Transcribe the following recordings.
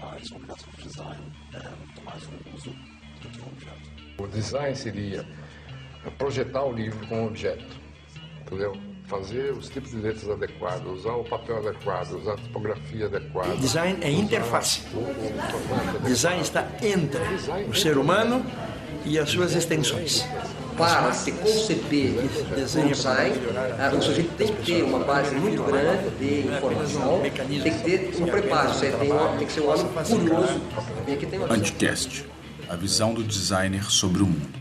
O método de design é muito mais um uso do que um objeto. O design seria projetar o livro como objeto, entendeu? Fazer os tipos de letras adequados, usar o papel adequado, usar a tipografia adequada. Design é interface. O, o, o, Design está entre o ser humano e as suas extensões. Para se conceber um design, ah, o sujeito tem que ter uma base muito grande de informação, tem que ter um preparo, você tem, que ser um homem curioso. Anticast, a visão do designer sobre o mundo.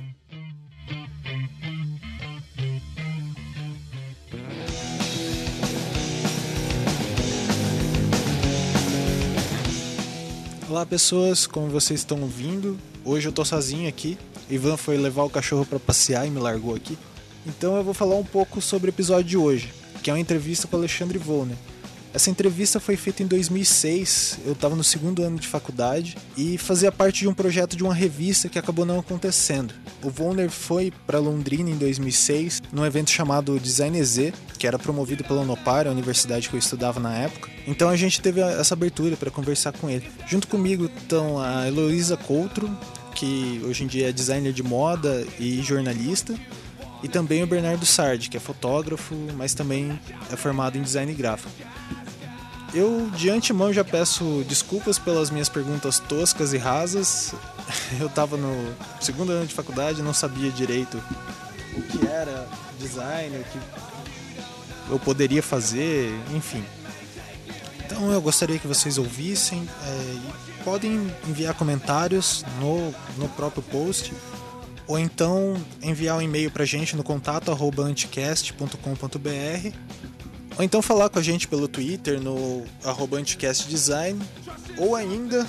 Olá pessoas, como vocês estão ouvindo, hoje eu tô sozinho aqui. Ivan foi levar o cachorro para passear e me largou aqui. Então eu vou falar um pouco sobre o episódio de hoje, que é uma entrevista com Alexandre Volner. Essa entrevista foi feita em 2006, eu estava no segundo ano de faculdade e fazia parte de um projeto de uma revista que acabou não acontecendo. O Volner foi para Londrina em 2006, num evento chamado Design EZ, que era promovido pela Unopar, a universidade que eu estudava na época. Então a gente teve essa abertura para conversar com ele. Junto comigo estão a Heloísa Coutro, que hoje em dia é designer de moda e jornalista, e também o Bernardo Sardi, que é fotógrafo, mas também é formado em design gráfico. Eu de antemão já peço desculpas pelas minhas perguntas toscas e rasas. Eu estava no segundo ano de faculdade, não sabia direito o que era design, o que eu poderia fazer, enfim. Então eu gostaria que vocês ouvissem é, podem enviar comentários no, no próprio post ou então enviar um e-mail pra gente no contato anticast.com.br ou então falar com a gente pelo Twitter no anticastdesign ou ainda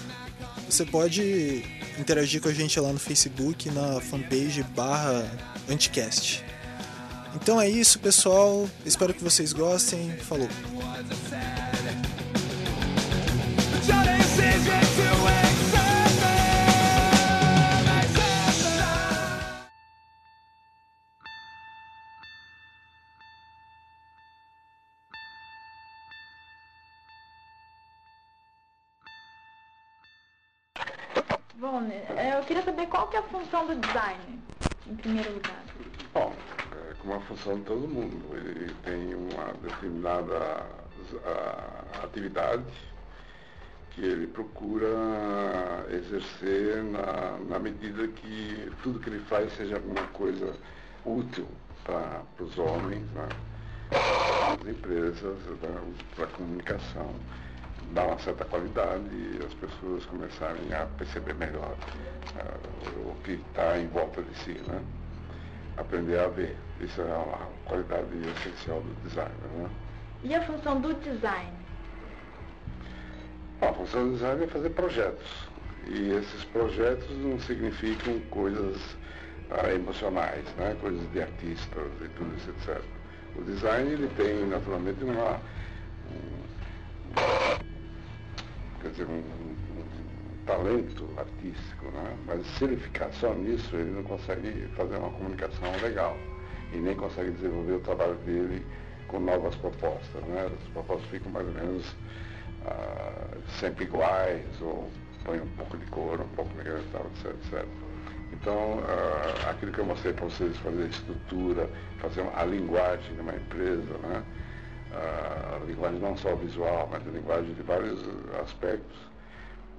você pode interagir com a gente lá no Facebook na fanpage barra anticast. Então é isso, pessoal. Espero que vocês gostem. Falou! Qual que é a função do design, em primeiro lugar. Bom, é como a função de todo mundo. Ele tem uma determinada atividade que ele procura exercer na, na medida que tudo que ele faz seja alguma coisa útil para os homens, né? as empresas, para a comunicação dar uma certa qualidade e as pessoas começarem a perceber melhor uh, o que está em volta de si, né? Aprender a ver. Isso é uma qualidade essencial do design, né? E a função do design? A função do design é fazer projetos. E esses projetos não significam coisas uh, emocionais, né? coisas de artistas e tudo isso, etc. O design ele tem naturalmente uma, quer dizer, um, um, talento artístico, né? mas se ele ficar só nisso, ele não consegue fazer uma comunicação legal e nem consegue desenvolver o trabalho dele com novas propostas. Né? As propostas ficam mais ou menos ah, sempre iguais, ou põe um pouco de cor, um pouco melhor tal, etc, etc. Então, ah, aquilo que eu mostrei para vocês, fazer estrutura, fazer a linguagem de uma empresa, né? A linguagem não só visual, mas a linguagem de vários aspectos.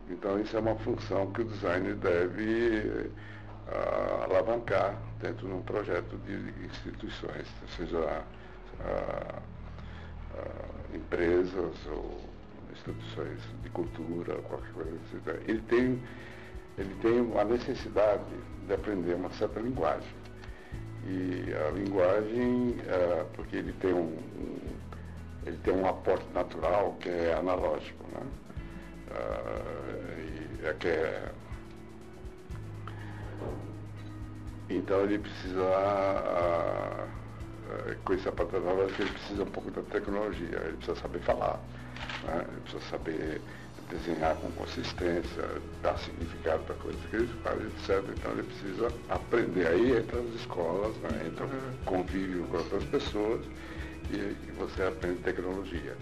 Então isso é uma função que o designer deve uh, alavancar dentro de um projeto de instituições, seja uh, uh, empresas ou instituições de cultura, qualquer coisa assim. Ele tem, ele tem uma necessidade de aprender uma certa linguagem. E a linguagem, porque ele tem um, um ele tem um aporte natural que é analógico, né? Uh, é que é... Então ele precisa, uh, com esse aporte analógico, ele precisa um pouco da tecnologia, ele precisa saber falar, né? ele precisa saber desenhar com consistência, dar significado para coisas que ele faz, etc. Então ele precisa aprender. Aí entra as escolas, né? entra o convívio com outras pessoas e, você aprende tecnologia.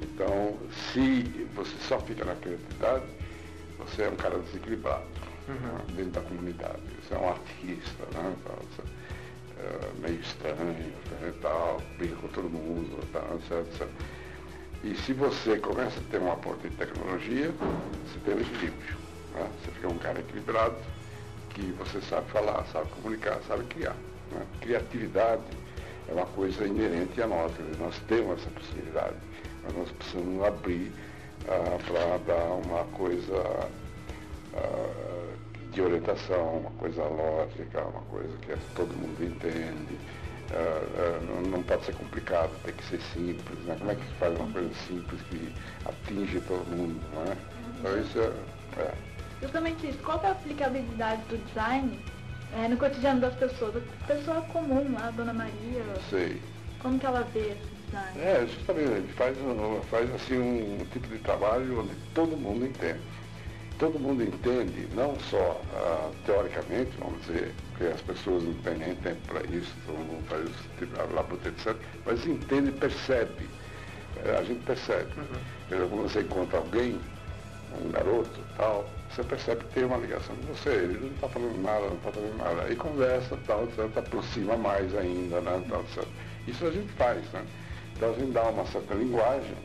Então, se você só fica na criatividade, você é um cara desequilibrado né, dentro da comunidade. Você é um artista, né? Então, você, é, meio estranho, né, tal, briga com todo mundo, tal, etc, etc. E se você começa a ter um aporte de tecnologia, você tem um equilíbrio. Né? Você fica um cara equilibrado, que você sabe falar, sabe comunicar, sabe criar. Né? Criatividade é uma coisa inerente a nós, nós temos essa possibilidade, mas nós precisamos abrir ah, para dar uma coisa ah, de orientação, uma coisa lógica, uma coisa que todo mundo entende. Ah, não, não pode ser complicado, tem que ser simples. Né? Como é que se faz uma coisa simples que atinge todo mundo? Não é? Então isso é, é. Justamente isso. Qual é a aplicabilidade do design é, no cotidiano das pessoas? A pessoa comum, a dona Maria. Sei. Como que ela vê esse design? É, justamente, faz, faz assim um tipo de trabalho onde todo mundo entende. Todo mundo entende, não só ah, teoricamente, vamos dizer, porque as pessoas não têm nem tempo para isso, todo mundo faz tipo, a labuta, etc., mas entende e percebe. É, a gente percebe. Uhum. Quando você encontra alguém, um garoto, tal, você percebe que tem uma ligação com você, ele não está falando nada, não está fazendo nada. Aí conversa, tal, etc., aproxima mais ainda, né? Tal, etc. Isso a gente faz, né? Então a gente dá uma certa linguagem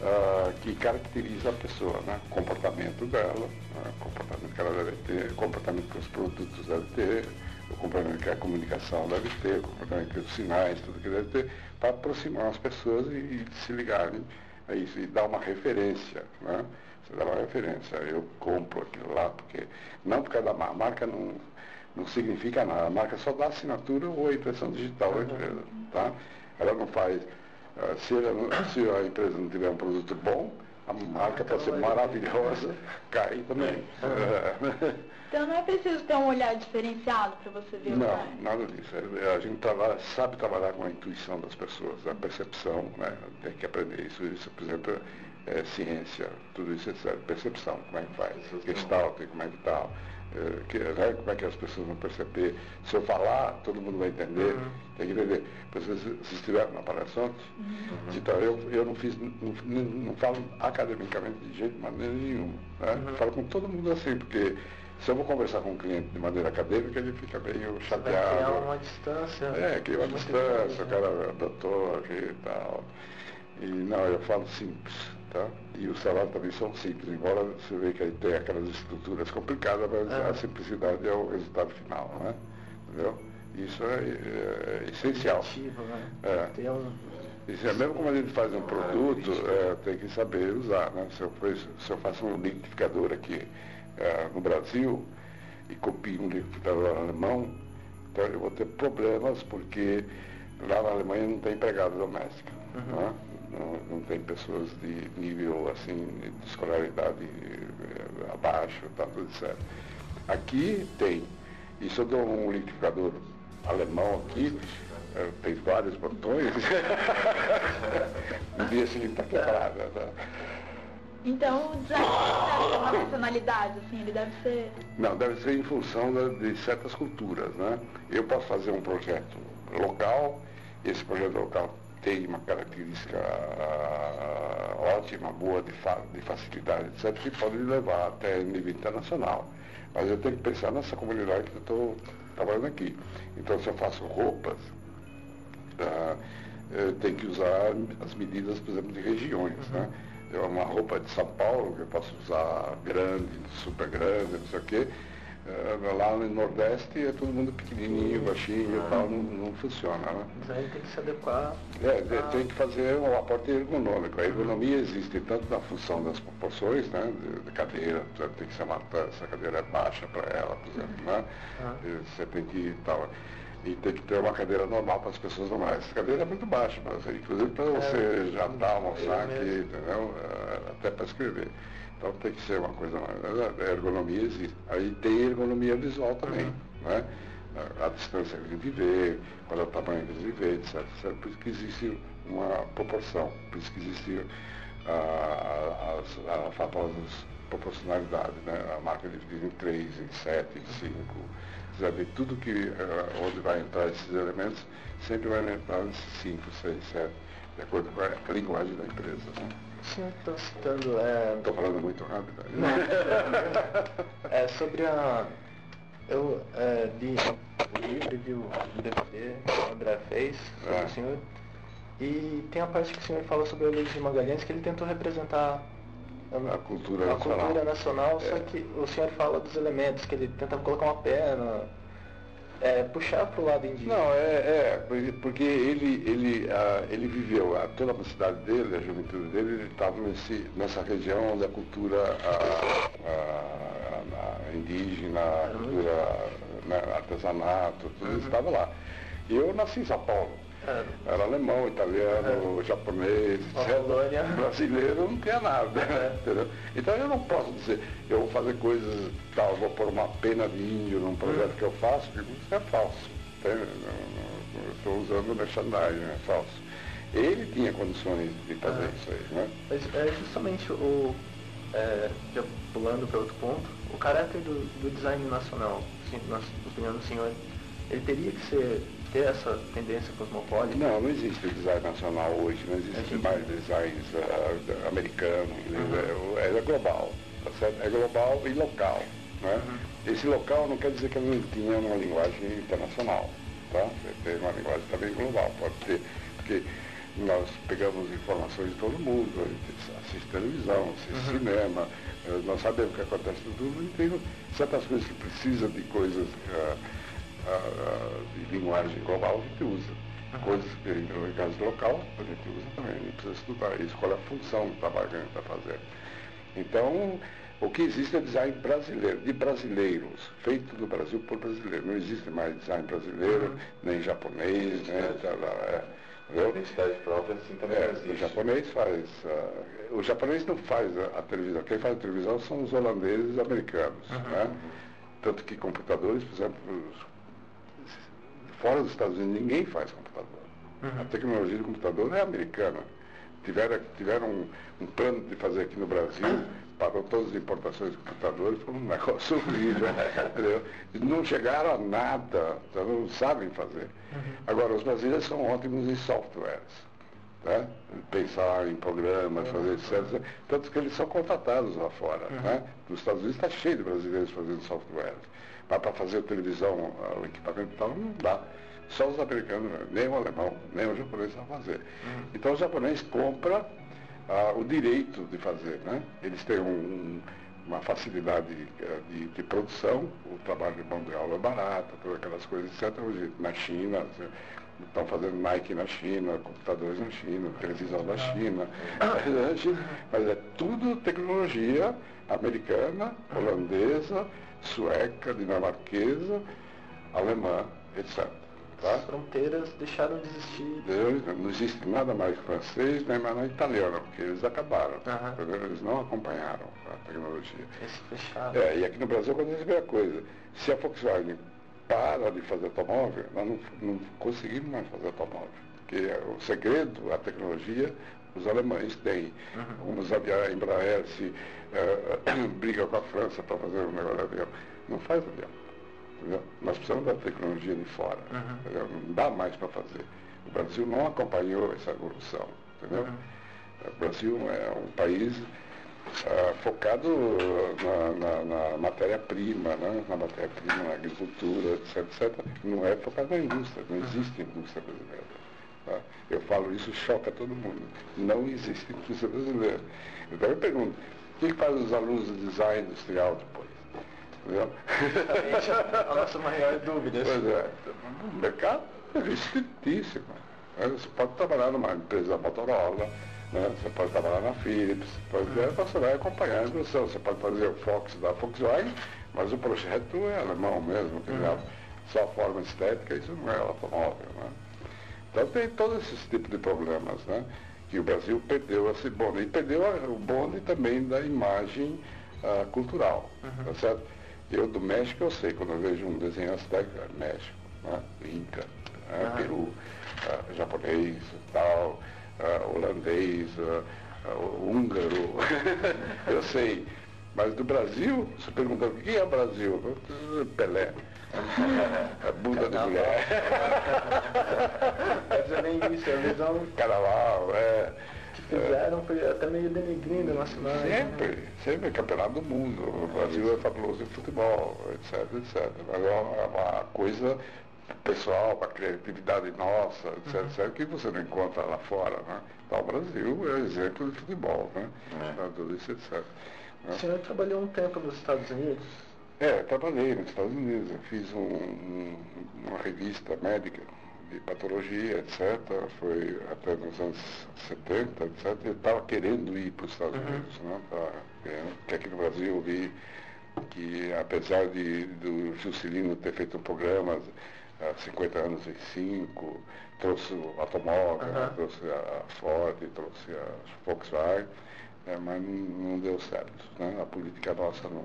uh, que caracteriza a pessoa, né? O comportamento dela, né? o comportamento que ela deve ter, o comportamento que os produtos devem ter, o comportamento que a comunicação deve ter, o comportamento que os sinais, tudo que deve ter, para aproximar as pessoas e, e se ligarem a isso e dar uma referência, né? Você dá uma referência, eu compro aquilo lá, porque não por causa da marca, a marca não, não significa nada, a marca só dá assinatura ou a impressão digital da empresa, tá? Ela não faz se, se, a empresa não tiver um produto bom, a marca pode ser maravilhosa, cai também. Então não é preciso ter um olhar diferenciado para você ver Não, nada disso. É, a gente trabalha, sabe trabalhar com a intuição das pessoas, a percepção, né? tem que aprender isso. Isso, por exemplo, é ciência, tudo isso é percepção, como é que faz, gestalt, como é que tal. É, que, né, como é que as pessoas vão perceber. Se eu falar, todo mundo vai entender. Uhum. Tem que entender. Vocês, estiveram na palestra ontem? Uhum. Então, eu, eu não fiz, não, não, não, falo academicamente de jeito de maneira nenhuma. Né? Uhum. Falo com todo mundo assim, porque se eu vou conversar com um cliente de maneira acadêmica, ele fica meio chateado. Criar uma distância. É, cria uma distância, o cara é doutor e tal. E não, eu falo simples. Tá? E os salários também são simples, embora você veja que aí tem aquelas estruturas complicadas, mas a simplicidade é o resultado final, né? Entendeu? Isso é, é, é essencial. Né? É. Um... Isso é mesmo como a gente faz um produto, é, tem que saber usar. Né? Se, eu, se eu faço um liquidificador aqui é, no Brasil e copio um liquidificador alemão, então eu vou ter problemas porque lá na Alemanha não tem empregada doméstica. Uhum. Né? Não, não tem pessoas de nível assim, de escolaridade eh, abaixo, tá tudo certo. Aqui tem. E se eu dou um liquidificador alemão aqui, eh, tem vários botões, um dia assim está quebrada. Tá? Então o design deve ter uma personalidade, assim, ele deve ser. Não, deve ser em função de, de certas culturas, né? Eu posso fazer um projeto local, esse projeto local tem uma característica uh, ótima, boa de, fa de facilidade, etc., que pode levar até nível internacional. Mas eu tenho que pensar nessa comunidade que eu estou trabalhando aqui. Então, se eu faço roupas, uh, eu tenho que usar as medidas, por exemplo, de regiões. Uhum. Né? Uma roupa de São Paulo, que eu posso usar grande, super grande, não sei o quê, lá no Nordeste é todo mundo pequenininho, baixinho e tal, não, não funciona. Né? Mas aí tem que se adequar. É, a... tem que fazer um aporte ergonômico. A ergonomia existe tanto na função das proporções, né, de cadeira, tem que ser uma, essa cadeira é baixa para ela, por exemplo, né? Ah. Você tem que tal. E tem que ter uma cadeira normal para as pessoas normais. Essa cadeira é muito baixa, mas, inclusive para é, você jantar, almoçar aqui, entendeu? É, até para escrever. Então tem que ser uma coisa mais. A ergonomia existe. Aí tem ergonomia visual também. Uhum. Né? A, a, distância que a gente vê, qual é o tamanho que a gente vê, etc, etc. Por isso que existe uma proporção, por isso que existe a, a, a, a famosa proporcionalidade, né? A marca divide em 3, em 7, em 5. Você ver tudo que, uh, onde vai entrar esses elementos, sempre vai entrar nesses 5, 6, 7 de acordo com a linguagem da empresa. Né? O senhor está citando. É... Estou falando muito rápido. Não. é sobre a. Eu é, li o livro e vi o DVD que o André fez sobre É. o senhor. E tem a parte que o senhor fala sobre o Luiz de Magalhães que ele tentou representar A cultura a nacional. cultura nacional, só É. que o senhor fala dos elementos, que ele tenta colocar uma perna, é, puxar para o lado indígena. Não, é, é porque- ele, ele, ele viveu, a, toda a cidade dele, a juventude dele, ele estava nessa região onde a cultura indígena, a cultura né, artesanato, tudo isso estava lá. E eu nasci em São Paulo. É. Era alemão, italiano, japonês, etc. colônia. Brasileiro não tinha nada. entendeu? Então eu não posso dizer, eu vou fazer coisas, tal, vou pôr uma pena de índio num projeto que eu faço, porque isso é falso. Eu estou usando merchandising, é falso. Ele tinha condições de fazer isso aí, né? Mas é justamente o. É, já pulando para outro ponto, o caráter do, do design nacional, assim, na opinião do senhor, ele teria que ser, ter essa tendência cosmopolita? Não, não existe design nacional hoje, não existe É mais designs ah, americanos, é, é global, tá certo? É global e local. Né? Esse local não quer dizer que ele não tinha uma linguagem internacional, tá? Tem uma linguagem também global, pode ter, porque nós pegamos informações de todo mundo, a gente assiste televisão, assiste cinema, eh, nós sabemos o que acontece no mundo e tem certas coisas que precisam de coisas ah, ah, de linguagem global, a gente usa. Coisas que, no caso local, a gente usa também, a gente precisa estudar isso, qual é a função do trabalho que a gente está fazendo. Então, o que existe é design brasileiro, de brasileiros, feito no Brasil por brasileiros. Não existe mais design brasileiro, nem japonês, nem tal, lá, é. Identidade própria assim também É, não o existe. japonês faz. ah, o japonês não faz a, a televisão. Quem faz a televisão são os holandeses e os americanos. Né? Tanto que computadores, por exemplo, os- fora dos Estados Unidos ninguém faz computador. A tecnologia do computador é americana. Tiveram, tiveram um, um plano de fazer aqui no Brasil, parou todas as importações de computadores, foi um negócio horrível. entendeu? Não chegaram a nada, não sabem fazer. Agora, os brasileiros são ótimos em softwares né? pensar em programas, fazer etc. Tanto que eles são contratados lá fora. Né? Nos Estados Unidos está cheio de brasileiros fazendo software. Mas para fazer televisão, o equipamento e tal, não dá. Só os americanos, nem o alemão, nem o japonês sabem fazer. Então o japonês compra ah, o direito de fazer. Né? Eles têm um- um- uma facilidade eh, de, de produção, o trabalho de mão de obra é barato, todas aquelas coisas, etc. Hoje, na China, assim, estão fazendo Nike na China, computadores na China, televisão na China, mas é tudo tecnologia americana, holandesa, sueca, dinamarquesa, alemã, etc. Tá? As fronteiras deixaram de existir. Não existe nada mais francês nem mais na italiana, porque eles acabaram. Entendeu? Eles não acompanharam a tecnologia. Fechado. É, e aqui no Brasil acontece a mesma coisa. Se a Volkswagen para de fazer automóvel, nós não, não conseguimos mais fazer automóvel. Porque o segredo, a tecnologia, os alemães têm. Uns aviões, a Embraer se eh, briga com a França para fazer um de avião. Não faz avião. Entendeu? Nós precisamos da tecnologia de fora. entendeu? Não dá mais para fazer. O Brasil não acompanhou essa evolução. Entendeu? O Brasil é um país ah, focado na, na- na matéria-prima, né? na matéria-prima, na agricultura, etc, etc. Não é focado na indústria, não existe indústria brasileira. Eu falo isso, choca todo mundo. Não existe indústria brasileira. Então eu pergunto, o que que faz os alunos de design industrial depois? Entendeu? A nossa maior dúvida. Pois é, o mercado é restritíssimo. Você pode trabalhar numa empresa da Motorola, né? você pode trabalhar na Philips, pode, você vai acompanhar a evolução. Você pode fazer o Fox da Volkswagen, mas o projeto é alemão mesmo, quer dizer, só a forma estética, isso não é automóvel. Né? Então tem todos esses tipos de problemas, né? Que o Brasil perdeu esse bonde. E perdeu o bonde também da imagem ah, cultural, tá certo? Eu do México eu sei, quando eu vejo um desenho azteca, é México, né? Inca, né? Peru, ah, japonês, tal, ah, holandês, ah, ah, húngaro, eu sei. Mas do Brasil, você perguntou o que é Brasil? Pelé. A bunda de mulher. Quer dizer, nem isso, é a visão Carnaval, é. que fizeram foi até meio denegrindo nacional. Sempre, sempre campeonato do mundo. O Brasil é fabuloso em futebol, etc, etc. Mas é uma, é uma coisa pessoal, para a criatividade nossa, etc, etc, que você não encontra lá fora. Né? Então o Brasil é exemplo de futebol, né? Então, Tudo isso, etc. né? O senhor trabalhou um tempo nos Estados Unidos? É, trabalhei nos Estados Unidos, eu fiz um- um- uma revista médica de patologia, etc. Foi até nos anos 70, etc. Eu estava querendo ir para os Estados Unidos, né? Tava querendo, porque aqui no Brasil eu vi que apesar de do Juscelino ter feito um programa há 50 anos em 5, trouxe o automóvel, né? Aham. trouxe a Ford, trouxe a Volkswagen, é, mas não, não deu certo. Né? A política nossa não,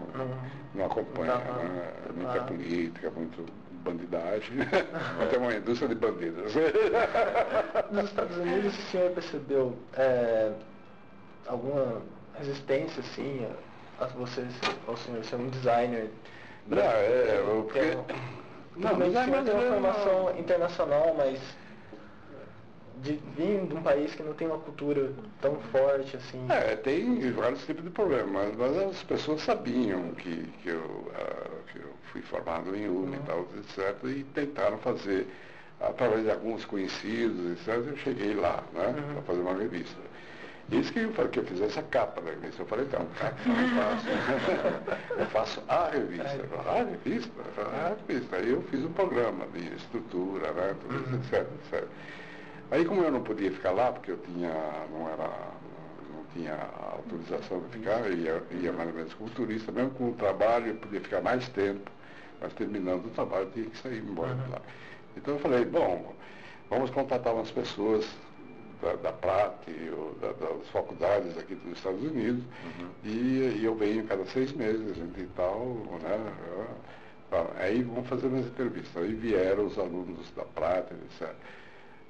não acompanha. Não, né? É muita não. política, muito bandidagem. Até uma indústria de bandidos. Nos Estados Unidos, o senhor percebeu é, alguma resistência, assim, a, a você, ao senhor ser um designer? Não, é, Porque, não, Não, mas mas o senhor é- tem uma formação internacional, mas de vir de um país que não tem uma cultura tão forte, assim. É, tem vários tipos de problemas, mas as pessoas sabiam que, que, eu, ah, que eu fui formado em UNE e tal, etc. E tentaram fazer, através de alguns conhecidos, etc. Eu cheguei lá, né, para fazer uma revista. Isso que eu falei que eu fizesse a capa da revista. Eu falei, não, capa não faço. eu faço a revista. Falei, a revista? A revista. Aí eu fiz um programa de estrutura, né, tudo isso, etc, etc. Aí como eu não podia ficar lá, porque eu tinha, não era, não tinha autorização de ficar, eu ia, ia mais ou menos como turista, mesmo com o trabalho eu podia ficar mais tempo, mas terminando o trabalho eu tinha que sair embora de lá. Então eu falei, bom, vamos contatar umas pessoas da, da Prat, ou da- das faculdades aqui dos Estados Unidos, e, e eu venho cada seis meses, gente e tal, né? ah, Aí vamos fazer umas entrevistas. Aí vieram os alunos da Prat, etc.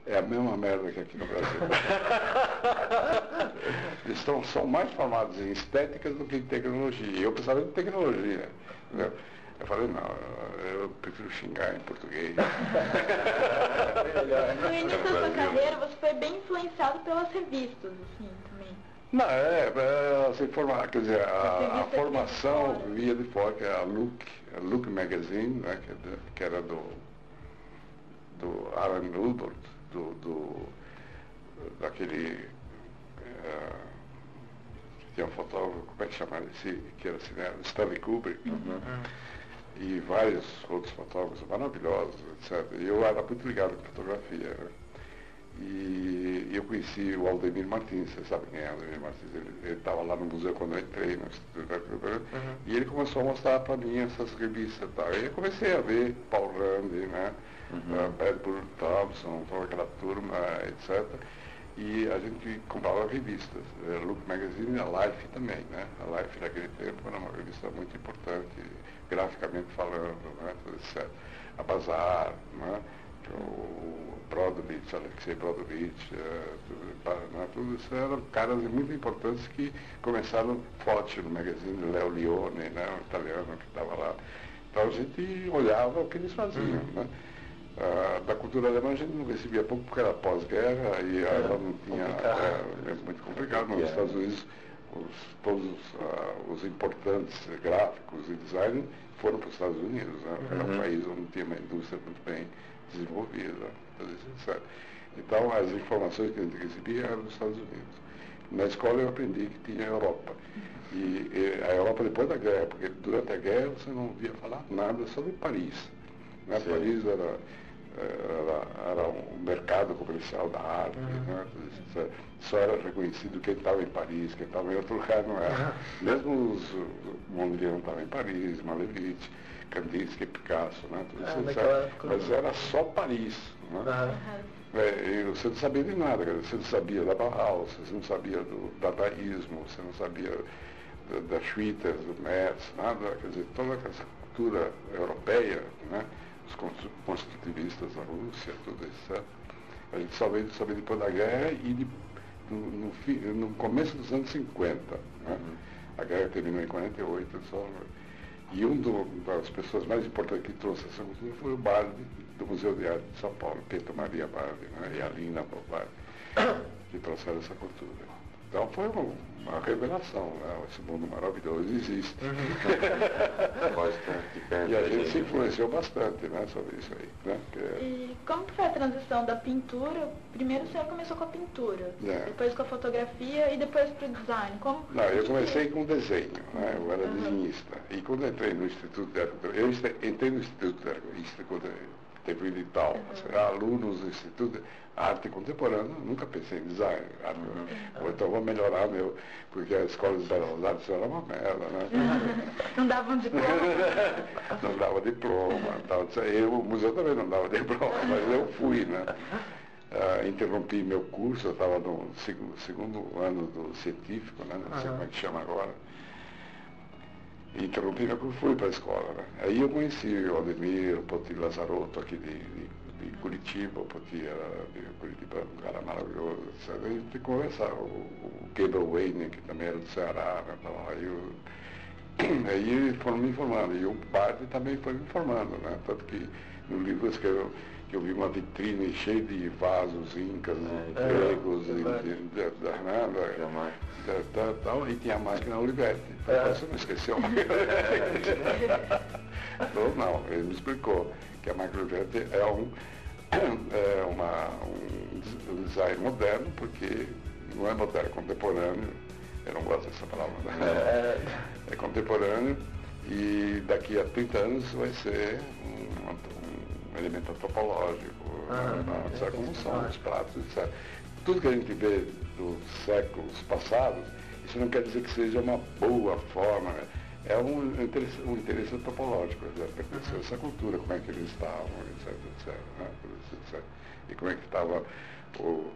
É a mesma merda que aqui no Brasil. Eles estão, são mais formados em estéticas do que em tecnologia. Eu precisava de tecnologia. Entendeu? Eu falei, não, eu prefiro xingar em português. No início da sua carreira, você foi bem influenciado pelas revistas, assim, também. Não, é, é assim, forma, quer dizer, a, a formação via de fora, que é a Look, a Look Magazine, né, que, é que era do, do Alan Woodward, do, do, daquele, eh, tinha um fotógrafo, como é que chama esse, que era cineasta, Stanley Kubrick, né? e vários outros fotógrafos maravilhosos, etc. E eu era muito ligado com fotografia. né? E eu conheci o Aldemir Martins, você sabe quem é o Aldemir Martins? Ele estava lá no museu quando eu entrei no Cultura, e ele começou a mostrar para mim essas revistas e tal. E eu comecei a ver Paul Rand, né? Uh, Bradbury Thompson, toda aquela turma, etc. E a gente comprava revistas, eh, Look Magazine e a Life também, né? A Life naquele tempo era uma revista muito importante, graficamente falando, né? Etc. A Bazar, né? O Brodovich, Alexei Brodovich, eh, tudo, pa- né, tudo isso eram caras muito importantes que começaram forte no magazine, Leo Lione, né, o italiano que estava lá. Então a gente olhava o que eles faziam. Né? Ah, da cultura alemã a gente não recebia pouco porque era pós-guerra e ela não tinha. É, é muito complicado. Nos Estados Unidos, os- todos ah, os importantes gráficos e design foram para os Estados Unidos. Né? Era um país onde tinha uma indústria muito bem desenvolvida. etc. Então as informações que a gente recebia eram dos Estados Unidos. Na escola eu aprendi que tinha a Europa. E, e a Europa depois da guerra, porque durante a guerra você não ouvia falar nada sobre Paris. Né? Paris era, era, era um mercado comercial da arte, né? Isso, etc. só era reconhecido quem estava em Paris, quem estava em outro lugar não era. Mesmo os o Mondrian estava em Paris, Malevich, Kandinsky, Picasso, né? Tudo Ah, naquela Mas não. era só Paris. Né? É, você não sabia de nada, você não sabia da Bauhaus, você não sabia do dadaísmo, você não sabia da, da Schwitters, do Metz, nada, quer dizer, toda essa cultura europeia, né, os construtivistas da Rússia, tudo isso? A gente só veio saber depois da guerra e de- no, no, no começo dos anos 50. Né? A guerra terminou em 48, só. E uma das pessoas mais importantes que trouxe essa cultura foi o Bardi, do Museu de Arte de São Paulo, Pedro Maria Bardi, né? e a Lina Bardi, que trouxeram essa cultura. Então foi uma revelação, né? esse mundo maravilhoso existe. Bastante. E a gente se influenciou bastante né, sobre isso aí. Né? Que é- E como foi a transição da pintura? Primeiro você começou com a pintura, É. depois com a fotografia e depois para o design. Como, Não, eu comecei com desenho, né? eu era desenhista. E quando entrei no Instituto de Arte, eu entrei no Instituto de Arte quando eu teve e tal, era alunos do Instituto Arte Contemporânea, nunca pensei em design. arte- Ou então vou melhorar meu, porque a escola de belas artes era uma merda, né? não dava um diploma? não dava diploma. Tal. Eu, o museu também não dava diploma, mas eu fui, né? Ah, interrompi meu curso, eu estava no segundo, segundo ano do científico, né? Não sei como é que chama agora. Interrompi meu curso, fui para a escola. Né? Aí eu conheci o Aldemir, o Poti Lazarotto aqui de, de, de Curitiba, o Poti era de Curitiba, um cara maravilhoso. Etc. A gente conversava, o, o Gabriel Wayne, que também era do Ceará, né? Então, aí eu, Aí eles foram me informando, e o Bard também foi me informando, né? Tanto que no livro eu escrevo que eu vi uma vitrine cheia de vasos incas, gregos, é, e- é. Tal, e tinha a máquina Olivetti. É. Você não esqueceu a máquina Olivetti? Não, não, ele me explicou que a máquina Olivetti é um, é uma, um des- design moderno, porque não é moderno, é contemporâneo, eu não gosto dessa palavra, né? é contemporâneo e daqui a 30 anos vai ser um, um elemento antropológico, Ah, é, é, são é. os pratos, etc. Tudo que a gente vê dos séculos passados, isso não quer dizer que seja uma boa forma, é um interesse, um interesse antropológico, né? pertencer a essa cultura, como é que eles estavam, etc, etc, né? Etc. E como é que estava o,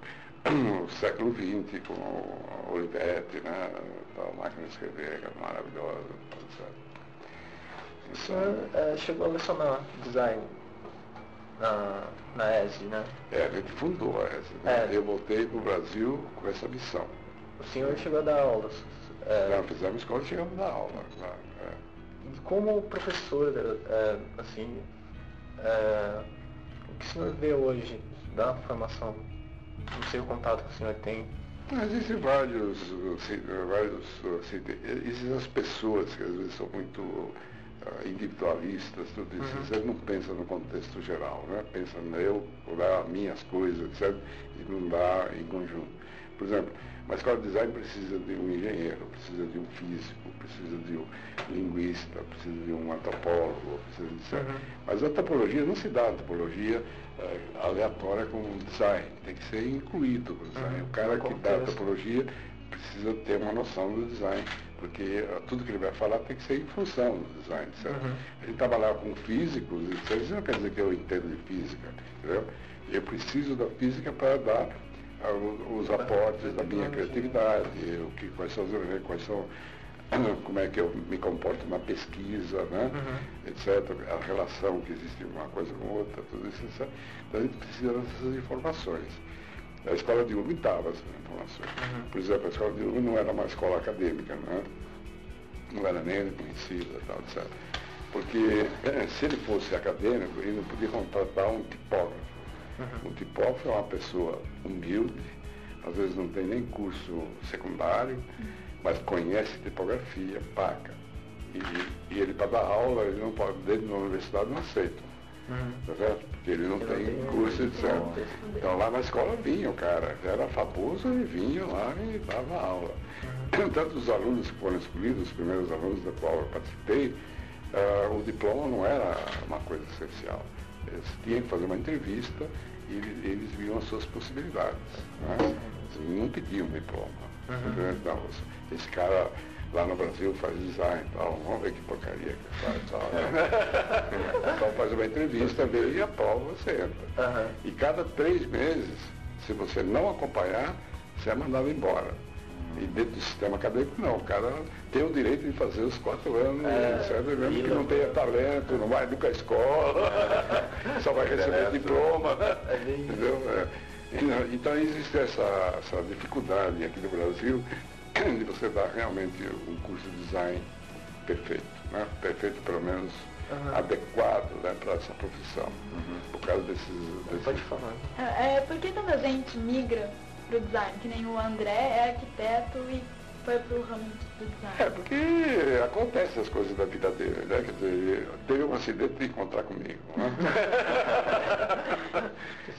o século XX com o Olivetti, né? a máquina de escrever, que era maravilhosa, etc. O senhor eh, chegou a lecionar design na, na ESE, né? É, a gente fundou a ESE. Né? É. Eu voltei para o Brasil com essa missão. O senhor chegou a dar aulas. eh, Não, fizemos escola e chegamos na aula. claro, é. E como professor, eh, assim, eh, o que o senhor vê hoje da formação? Não sei o contato que o senhor tem. Existem vários, uh, vários ci- existem as pessoas que às vezes são muito individualistas, tudo isso. Você não pensa no contexto geral, né? Pensa no eu, lá, minhas coisas, etc. E não dá em conjunto. Por exemplo, uma escola de design precisa de um engenheiro, precisa de um físico, precisa de um linguista, precisa de um antropólogo, precisa de etc. Mas a antropologia não se dá antropologia eh, aleatória com o design, tem que ser incluído o design. O cara que dá antropologia precisa ter uma noção do design, porque tudo que ele vai falar tem que ser em função do design, certo? A gente trabalhar com físicos, isso não quer dizer que eu entendo de física, entendeu? Eu preciso da física para dar ah, os aportes da minha criatividade, o que, quais são os elementos, quais são como é que eu me comporto na pesquisa, né? etc. A relação que existe uma coisa com outra, tudo isso. etc. Então a gente precisa dessas informações. A escola de Urban dava essas informações. Por exemplo, a escola de Urban não era uma escola acadêmica, né? não era nem reconhecida, tal, etc. Porque eh, se ele fosse acadêmico, ele não podia contratar um tipógrafo. Um tipógrafo é uma pessoa humilde, às vezes não tem nem curso secundário, mas conhece tipografia, paga. E, e ele para dar aula, ele não pode, dentro da universidade não aceita. Tá certo? Porque ele não tem curso, etc. Então lá na escola vinha o cara, era famoso, ele vinha lá e dava aula. Tanto os alunos que foram escolhidos, os primeiros alunos da qual eu participei, ah, o diploma não era uma coisa essencial. Eles tinham que fazer uma entrevista e eles, viam as suas possibilidades. Né? Eles não pediam diploma. Então, esse cara lá no Brasil faz design e tal, vamos ver que porcaria que faz e tal. Né? então faz uma entrevista, vê e aprova, você entra. E cada três meses, se você não acompanhar, você é mandado embora. E dentro do sistema acadêmico não, o cara tem o direito de fazer os quatro anos, etc. Mesmo que não tenha talento, não vai nunca à escola, só vai receber diploma. Entendeu? É. E, Então existe essa, essa dificuldade aqui no Brasil de você dar realmente um curso de design perfeito, né? perfeito pelo menos uhum. adequado né, para essa profissão, uhum. por causa desses, desses... Pode falar. É, é, por que tanta gente migra para o design? Que nem o André é arquiteto e foi pro ramo do design? É, porque acontecem as coisas da vida dele, né? Quer dizer, teve um acidente de encontrar comigo. Né?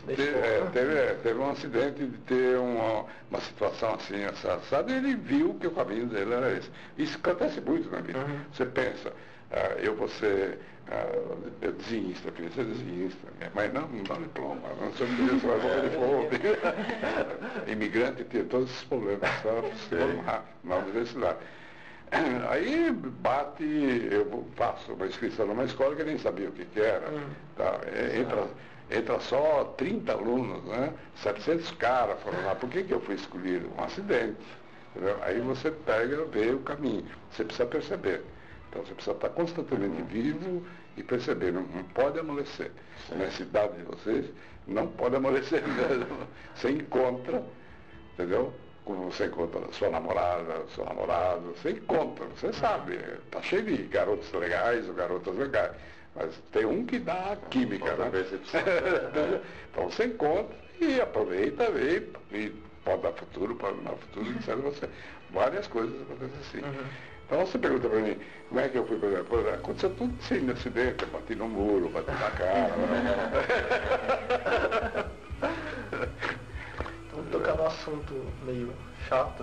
teve, é, teve, teve, um acidente de ter uma, uma situação assim, assada, e ele viu que o caminho dele era esse. Isso acontece muito na vida. Uhum. Você pensa, ah, eu vou ser uh, desenhista, queria ser desenhista. Mãe, não, não dá diploma, não sei o que isso, vai morrer de fome. Imigrante tinha todos esses problemas, para se formar na universidade. Aí bate, eu faço uma inscrição numa escola que eu nem sabia o que, que era. Hum. Tá? Entra, entra só 30 alunos, né? 700 caras foram lá. Por que, que eu fui escolhido? Um acidente. Entendeu? Aí você pega, vê o caminho. Você precisa perceber. Então você precisa estar constantemente vivo e perceber, não, não pode amolecer. Sim. Na cidade de vocês, não pode amolecer mesmo. Você encontra, entendeu? Como você encontra sua namorada, seu namorado, você encontra, você sabe, está cheio de garotos legais ou garotas legais. Mas tem um que dá a química, né? então você encontra e aproveita vê, e pode dar futuro, pode dar futuro, etc. Você, várias coisas acontecem assim. Uhum. Então você pergunta para mim, como é que eu fui, por exemplo, aconteceu tudo sem acidente, eu bati no muro, bati na cara. Vamos tocar no assunto meio chato,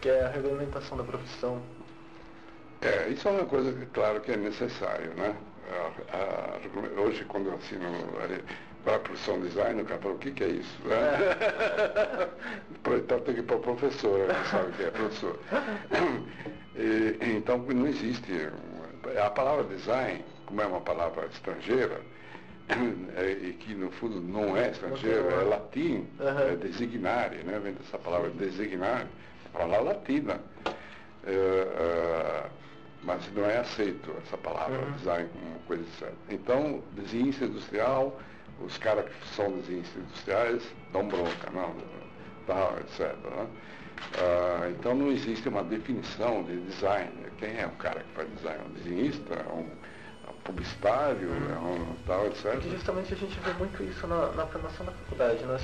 que é a regulamentação da profissão. É, isso é uma coisa que, claro, que é necessário, né? A, a, hoje, quando eu assino para a profissão design, o cara fala, o que, que é isso? Né? então tem que ir para o professor, sabe o que é professor. E, então não existe. A palavra design, como é uma palavra estrangeira, é, e que no fundo não é estrangeira, é latim, uhum. é designare, né? vem dessa palavra designare, é palavra latina. É, é, mas não é aceito essa palavra, uhum. design como coisa certa. Então, desenhista industrial, os caras que são desenhistas industriais dão bronca, não, tal, etc. Né? Ah, então não existe uma definição de design. Quem é o cara que faz design? Um desenhista? Um, publicitário? É um tal, etc. Justamente a gente vê muito isso na, na formação da faculdade. Nós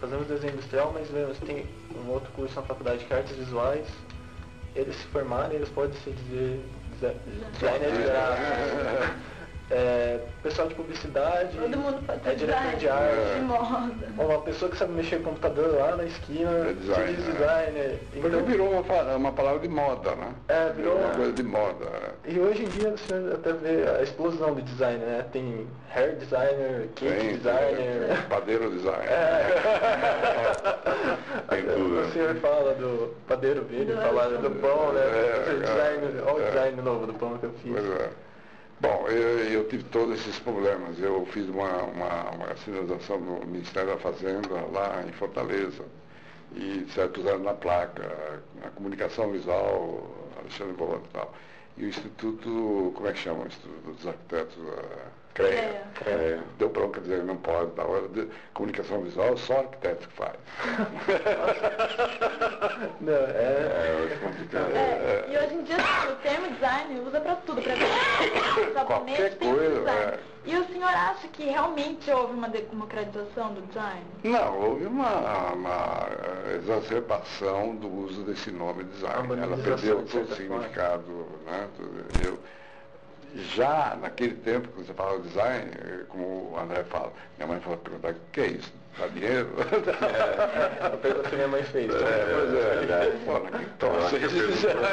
fazemos desenho industrial, mas vemos, tem um outro curso na faculdade que é artes visuais. Eles se formarem, eles podem se dizer designers gráficos é, pessoal de publicidade, Todo mundo é diretor de arte, de moda. uma pessoa que sabe mexer com computador lá na esquina, é designer. designer. Então, Porque virou uma, uma palavra de moda, né? É, virou, uma coisa de moda. E hoje em dia você até vê a explosão do design, né? Tem hair designer, cake tem, designer. Tem, padeiro designer. É. tem tudo. O senhor fala do padeiro verde, fala do pão, né? É, o design, olha o é. design novo do pão que eu fiz. Pois é. Bom, eu, eu, tive todos esses problemas. Eu fiz uma, uma, uma sinalização no Ministério da Fazenda, lá em Fortaleza, e certo, puseram na placa, a comunicação visual, Alexandre Volante e tal. E o Instituto, como é que chama? O Instituto dos Arquitetos? CREA. CREA. Deu bronca dizer não pode, da hora de comunicação visual, só arquiteto que faz. não, é, é complicado. É, e hoje em dia o termo design usa para tudo, para qualquer coisa. É. E o senhor acha que realmente houve uma democratização do design? Não, houve uma, uma exacerbação do uso desse nome design. Ela perdeu todo o significado. Né? Eu, já naquele tempo que você falava design, como o André fala, minha mãe falou, perguntar, o que é isso? Dá dinheiro? É, a pergunta que minha mãe fez. É, pois é, é. Pô, naquele então,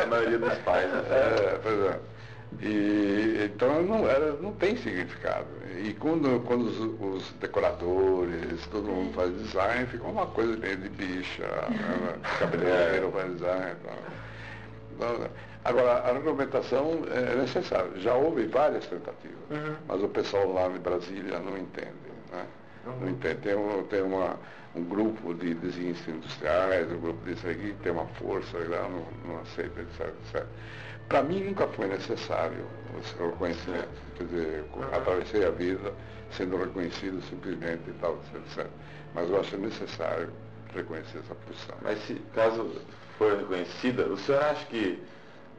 a maioria dos pais. Né? É, pois é. E, então não, era, não tem significado. E quando, quando os, os decoradores, todo mundo faz design, fica uma coisa meio de bicha, né? cabeleireiro faz design. Então, Agora, a regulamentação é necessária. Já houve várias tentativas, uhum. mas o pessoal lá em Brasília não entende. Né? Uhum. Não entende. Tem, um, tem uma, um grupo de desenhistas industriais, um grupo disso aqui que tem uma força, lá, não, não aceita, etc. etc. Para mim nunca foi necessário o reconhecimento. Quer dizer, uhum. atravessei a vida sendo reconhecido simplesmente e tal, etc. Mas eu acho necessário reconhecer essa posição. Mas se caso for reconhecida, o senhor acha que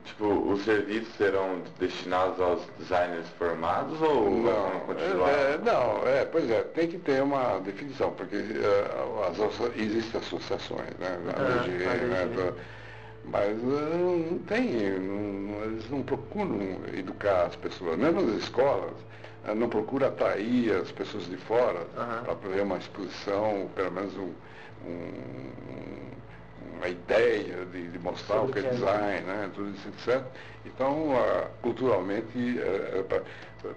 tipo, os serviços serão destinados aos designers formados ou não, vão continuar? É, não, é, pois é, tem que ter uma definição, porque uh, as, existem associações, né? A Ah, DG, a né? Do- mas uh, não tem, não- eles não procuram educar as pessoas, mesmo as escolas, uh, não procuram atrair as pessoas de fora para fazer uma exposição, pelo menos um- um- uma ideia de, de mostrar o que é Sobre o que é design, né, tudo isso, etc. Então, ah, culturalmente, pra-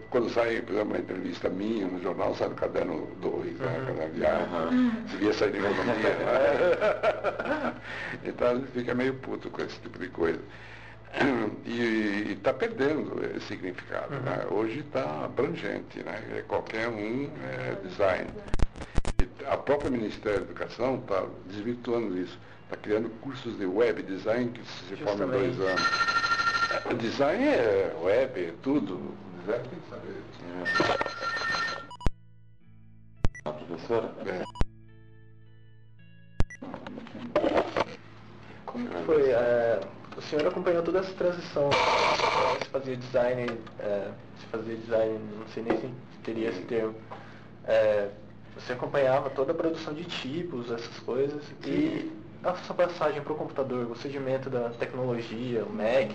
quando sai, por exemplo, uma entrevista minha no jornal, sai do caderno 2, né, caderno de arte, devia sair de economia. né? então, fica meio puto com esse tipo de coisa. E está perdendo esse significado. né? Hoje está abrangente, né? qualquer um é design. A própria Ministério da Educação está desvirtuando isso. Está criando cursos de web design que se formam em dois anos. O design é web, é tudo. O design tem que saber. A professora? É. Como que foi? é, o senhor acompanhou toda essa transição, se fazia design, é, se fazia design, não sei nem se teria esse termo. É, você acompanhava toda a produção de tipos, essas coisas, e a sua passagem para o computador, o surgimento da tecnologia, o Mac,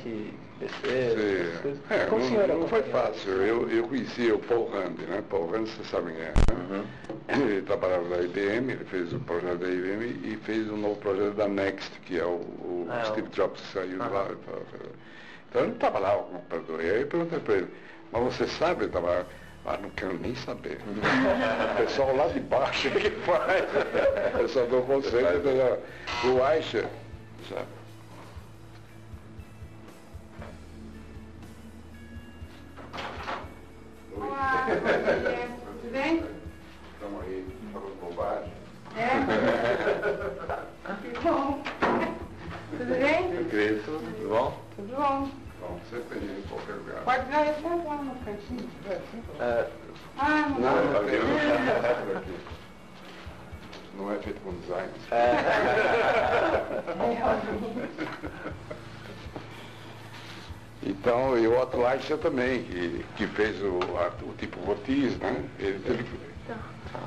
PC, essas coisas. É, Como não, não foi fácil. Eu, eu conheci o Paul Rand, né? Paul Rand, você sabe quem é. Né? Ele trabalhava na IBM, ele fez o projeto da IBM e fez um novo projeto da Next, que é o, o Ah, Steve Jobs que saiu de Aham. lá. e. Então ele trabalhava com o computador. E aí eu perguntei para ele, mas você sabe trabalhar? Ah, não quero nem saber. o pessoal lá de baixo que faz. Eu só dou conselho. entendeu? O Aisha, sabe? Olá. Tudo bem? Estamos aí falando bobagem. É? Que bom. Tudo bem? Cris, Tudo bom? Tudo bom. Você tem em qualquer lugar. Pode vir aí sentar no cantinho. É, Ah, não. Não, não. vendo? Aqui. Não é feito com design. Então, e o Otto Leitcher também, que, que fez o, a- o tipo Votiz, né? Ele teve, que-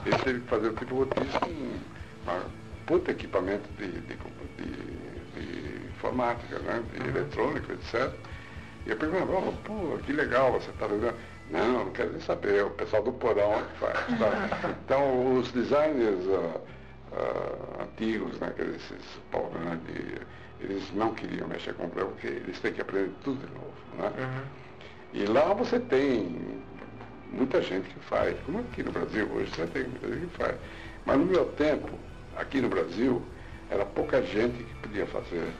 ele teve que fazer o tipo Votiz com um puta equipamento de, de, de- de informática, né? De eletrônico, etc. E eu perguntava, oh, pô, que legal você está fazendo. Não, não quero nem saber, é o pessoal do porão é que faz. tá? Então, os designers ah, ah, antigos, né, aqueles esses Paul Rand, eles não queriam mexer com o computador porque eles têm que aprender tudo de novo. Né? E lá você tem muita gente que faz, como aqui no Brasil hoje você tem muita gente que faz. Mas no meu tempo, aqui no Brasil, era pouca gente que podia fazer.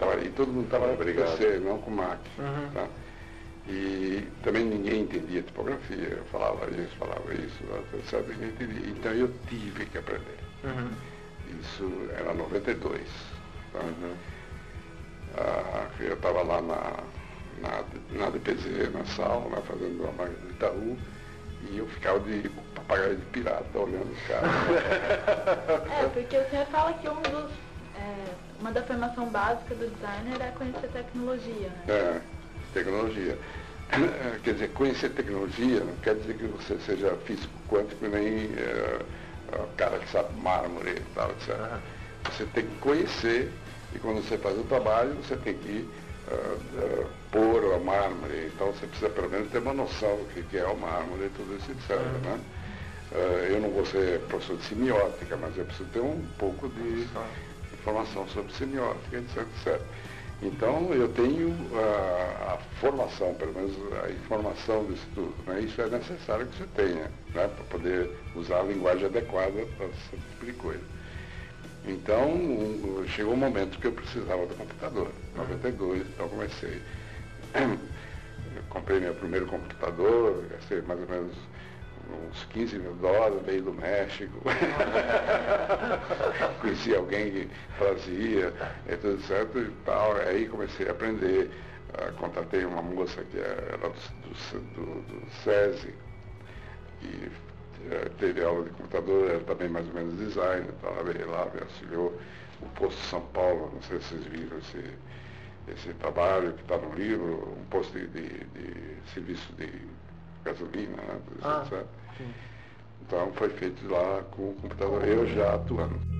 Tava- E todo mundo estava com. PC, não com Mac. Uhum. tá? E também ninguém entendia tipografia, eu falava isso, falava isso, etc. Ninguém entendia. Então eu tive que aprender. uhum. Isso era 92. Tá? Ah, eu estava lá na, na, na DPZ, na sala, lá fazendo uma máquina do Itaú, e eu ficava de papagaio de pirata olhando os caras. É, porque o senhor fala que um dos, é, uma da formação básica do designer é conhecer tecnologia, né? É, tecnologia. É, Quer dizer, conhecer tecnologia não quer dizer que você seja físico quântico nem é, o cara que sabe mármore e tal, etc. Você tem que conhecer e quando você faz o trabalho você tem que ah, ah, pôr o mármore. Então você precisa pelo menos ter uma noção do que que é o mármore e tudo isso, etc. Né? Ah, eu não vou ser professor de semiótica, mas eu preciso ter um pouco de informação sobre semiótica, etc. etc. Então, eu tenho a, a formação, pelo menos a informação disso tudo. Né? Isso é necessário que você tenha, né? para poder usar a linguagem adequada para esse tipo de coisa. Então, um, chegou um momento que eu precisava do computador. Em 92, então comecei. Eu comprei meu primeiro computador, gastei mais ou menos uns 15 mil dólares, veio do México. Conheci alguém que fazia, e tudo certo, e tal. Aí comecei a aprender. Ah, contatei contratei uma moça que era do, do, do SESI, e é, teve aula de computador, era também mais ou menos design, então ela veio lá, me auxiliou. O Posto São Paulo, não sei se vocês viram esse, esse trabalho que está no livro, um posto de, de, de serviço de gasolina, né, ah. etc. Então foi feito lá com o computador, eu já atuando.